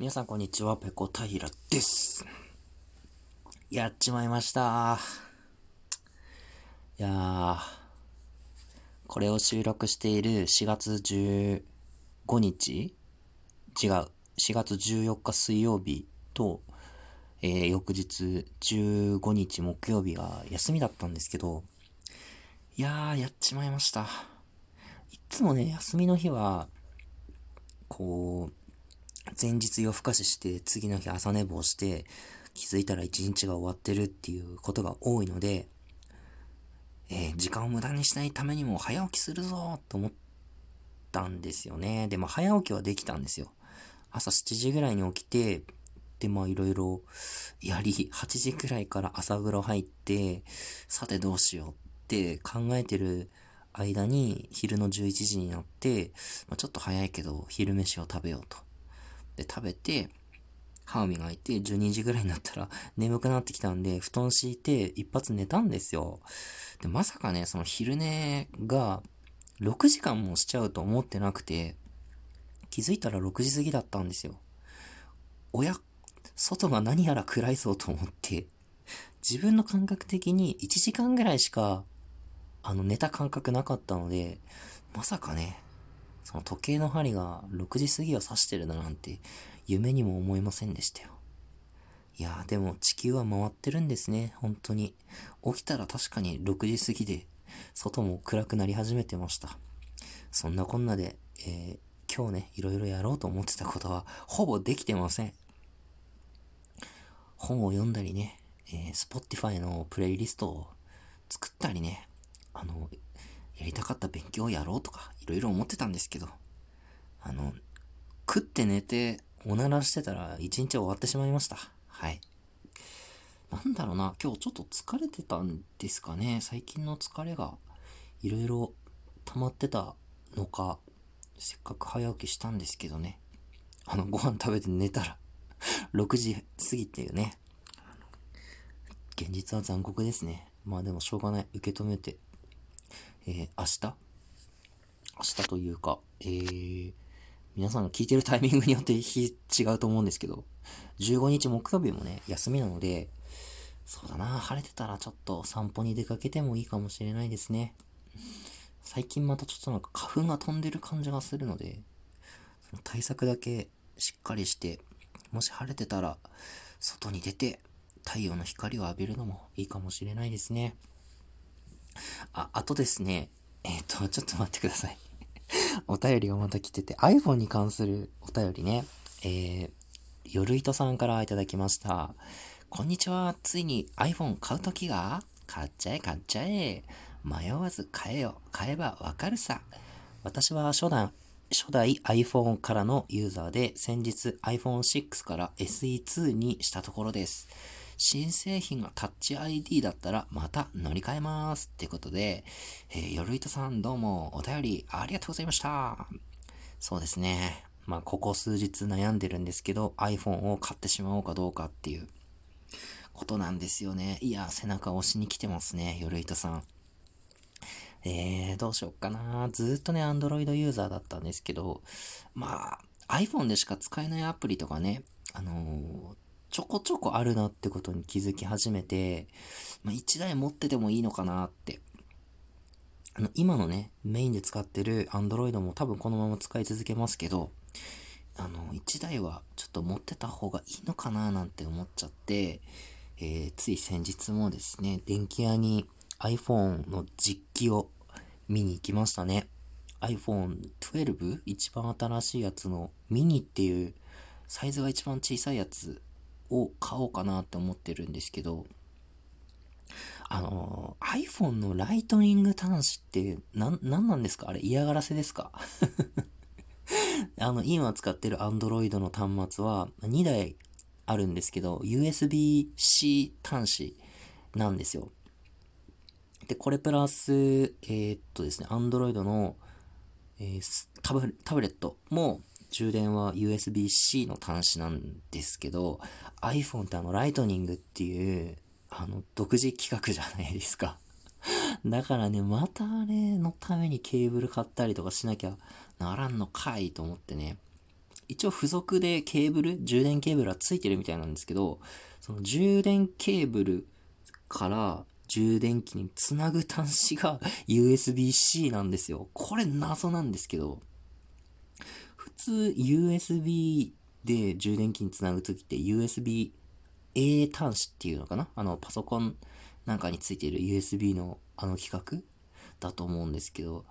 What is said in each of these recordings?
皆さんこんにちは、ペコ平です。やっちまいました。いやー、これを収録している4月15日？違う、4月14日水曜日と、えー、翌日15日木曜日が休みだったんですけど、いやー、やっちまいました。いつもね、休みの日は、こう、前日夜更かしして次の日朝寝坊して気づいたら一日が終わってるっていうことが多いので、えー、時間を無駄にしないためにも早起きするぞと思ったんですよね。で、も早起きはできたんですよ。朝7時ぐらいに起きて、で、まあいろいろやり、8時くらいから朝風呂入って、さてどうしようって考えてる間に昼の11時になって、まあ、ちょっと早いけど昼飯を食べようと。で、食べて、歯を磨いて、12時ぐらいになったら眠くなってきたんで、布団敷いて一発寝たんですよ。で、まさかね、その昼寝が6時間もしちゃうと思ってなくて、気づいたら6時過ぎだったんですよ。親、外が何やら暗いぞと思って、自分の感覚的に1時間ぐらいしか、あの、寝た感覚なかったので、まさかね、その時計の針が6時過ぎを指してるだなんて夢にも思いませんでしたよ。いやでも地球は回ってるんですね、本当に。起きたら確かに6時過ぎで、外も暗くなり始めてました。そんなこんなで、えー、今日ね、いろいろやろうと思ってたことは、ほぼできてません。本を読んだりね、えー、Spotify のプレイリストを作ったりね、あの、やりたかった勉強をやろうとか、いろいろ思ってたんですけど、あの、食って寝て、おならしてたら一日終わってしまいました。はい。なんだろうな、今日ちょっと疲れてたんですかね。最近の疲れがいろいろ溜まってたのか、せっかく早起きしたんですけどね。あの、ご飯食べて寝たら 6時過ぎっていうね。現実は残酷ですね。まあでもしょうがない。受け止めてえー、明日？明日というか、えー、皆さんが聞いてるタイミングによって 日違うと思うんですけど、15日木曜日もね、休みなので、そうだな、晴れてたらちょっと散歩に出かけてもいいかもしれないですね。最近またちょっとなんか花粉が飛んでる感じがするので、その対策だけしっかりして、もし晴れてたら、外に出て太陽の光を浴びるのもいいかもしれないですね。あ、あとですね、えっ、ー、と、ちょっと待ってください。お便りがまた来てて、iPhone に関するお便りね、えー、よるいとさんからいただきました。こんにちは。ついに iPhone 買う時が？買っちゃえ買っちゃえ。迷わず買えよ。買えばわかるさ。私は初代、初代 iPhone からのユーザーで、先日 iPhone6 から SE2 にしたところです。新製品がタッチ ID だったらまた乗り換えます。ってことで、えー、よるいとさんどうもお便りありがとうございました。そうですね。まあ、ここ数日悩んでるんですけど、iPhone を買ってしまおうかどうかっていうことなんですよね。いや、背中押しに来てますね、よるいとさん。えー、どうしよっかな。ずっとね、Android ユーザーだったんですけど、まあ、iPhone でしか使えないアプリとかね、あのー、ちょこちょこあるなってことに気づき始めて、まあ、1台持っててもいいのかなって。あの、今のね、メインで使ってる Android も多分このまま使い続けますけど、あの、1台はちょっと持ってた方がいいのかななんて思っちゃって、えー、つい先日もですね、電気屋に iPhone の実機を見に行きましたね。iPhone 12? 一番新しいやつのミニっていうサイズが一番小さいやつを買おうかなって思ってるんですけど、あの、iPhone のライトニング端子って、な、なんなんですか？あれ嫌がらせですか？あの、今使ってる Android の端末は2台あるんですけど、USB-C 端子なんですよ。で、これプラス、えー、っとですね、Android の、えー、タブレットも充電は USB-C の端子なんですけど、iPhone ってあの、ライトニングっていう、あの、独自企画じゃないですか。だからね、またあれのためにケーブル買ったりとかしなきゃならんのかいと思ってね、一応付属でケーブル、充電ケーブルはついてるみたいなんですけど、その充電ケーブルから充電器につなぐ端子が USB-C なんですよ。これ謎なんですけど、普通 USB で充電器につなぐときって USB-A 端子っていうのかな？あのパソコンなんかについている USB のあの規格だと思うんですけど、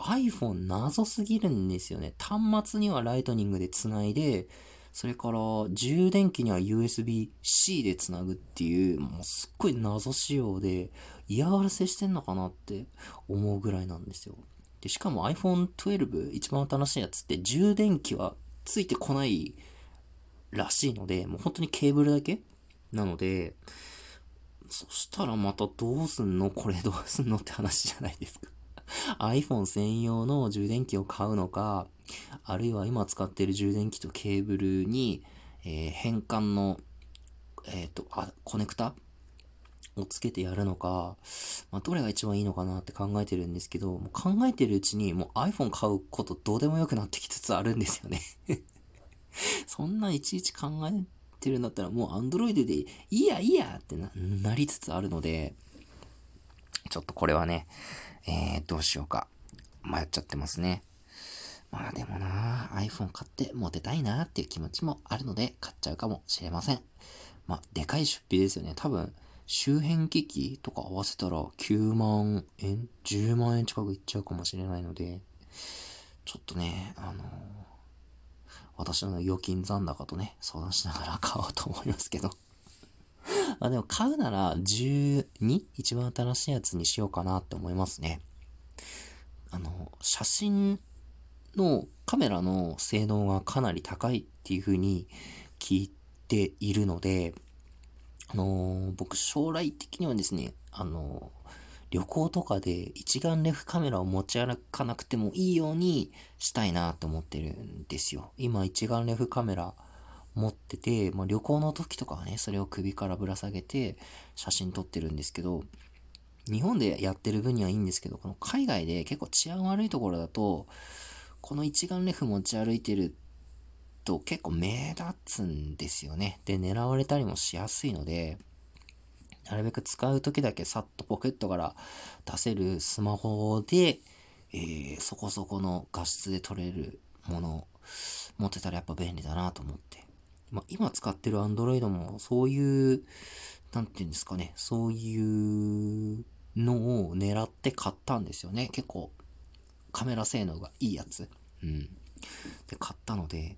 iPhone 謎すぎるんですよね。端末にはライトニングでつないで、それから充電器には USB-C でつなぐっていう、もうすっごい謎仕様で嫌がらせしてんのかなって思うぐらいなんですよ。で、しかも iPhone 12一番新しいやつって充電器はついてこないらしいので、もう本当にケーブルだけ？なので、そしたらまたどうすんの？これどうすんのって話じゃないですか。iPhone 専用の充電器を買うのか、あるいは今使っている充電器とケーブルに、えー、変換の、えっ、ー、と、あ、コネクタ？をつけてやるのか、まあ、どれが一番いいのかなって考えてるんですけど、もう考えてるうちにもう iPhone 買うことどうでもよくなってきつつあるんですよね そんないちいち考えてるんだったらもう Android でいいやいいやってなりつつあるので、ちょっとこれはね、えー、どうしようか。迷っちゃってますね。まあでもな iPhone 買ってモテたいなっていう気持ちもあるので買っちゃうかもしれません。まあ、でかい出費ですよね。多分、周辺機器とか合わせたら9万円 ?10 万円近くいっちゃうかもしれないので、ちょっとね、あのー、私の預金残高とね、相談しながら買おうと思いますけど あ、でも買うなら 12? 一番新しいやつにしようかなって思いますね。あの、写真のカメラの性能がかなり高いっていう風に聞いているので、あのー、僕将来的にはですね、あのー、旅行とかで一眼レフカメラを持ち歩かなくてもいいようにしたいなって思ってるんですよ。今一眼レフカメラ持ってて、まあ、旅行の時とかはね、それを首からぶら下げて写真撮ってるんですけど、日本でやってる分にはいいんですけど、この海外で結構治安悪いところだと、この一眼レフ持ち歩いてると結構目立つんですよね。で、狙われたりもしやすいので、なるべく使う時だけさっとポケットから出せるスマホで、えー、そこそこの画質で撮れるものを持ってたらやっぱ便利だなと思ってまあ、今使ってる Android もそういう、なんていうんですかね、そういうのを狙って買ったんですよね。結構カメラ性能がいいやつ。うん。で、買ったので、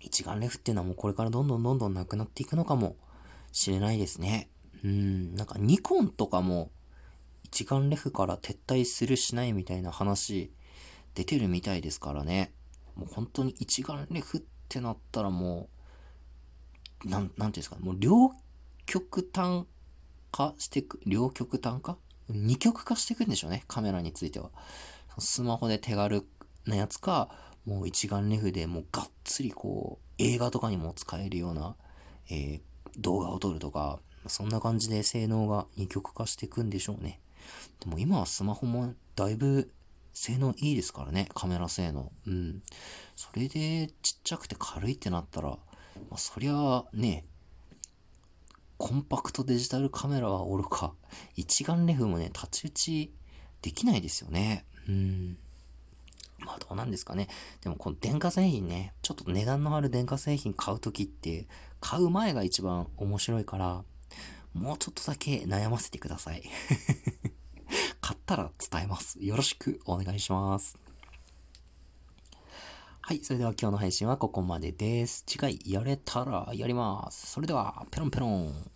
一眼レフっていうのはもうこれからどんどんどんどんなくなっていくのかもしれないですね。うん、なんかニコンとかも一眼レフから撤退するしないみたいな話出てるみたいですからね。もう本当に一眼レフってなったらもう、なん、なんていうんですか、もう両極端化してく、両極端化？二極化していくんでしょうね、カメラについては。スマホで手軽なやつか、もう一眼レフでもうがっつりこう、映画とかにも使えるような、えー、動画を撮るとか、そんな感じで性能が二極化していくんでしょうね。でも今はスマホもだいぶ性能いいですからね、カメラ性能。うん。それでちっちゃくて軽いってなったら、まあ、そりゃあね、コンパクトデジタルカメラはおろか、一眼レフもね、太刀打ちできないですよね。うん。まあどうなんですかね。でもこの電化製品ね、ちょっと値段のある電化製品買うときって、買う前が一番面白いから、もうちょっとだけ悩ませてください。買ったら伝えます。よろしくお願いします。はい。それでは今日の配信はここまでです。次回やれたらやります。それでは、ペロンペロン。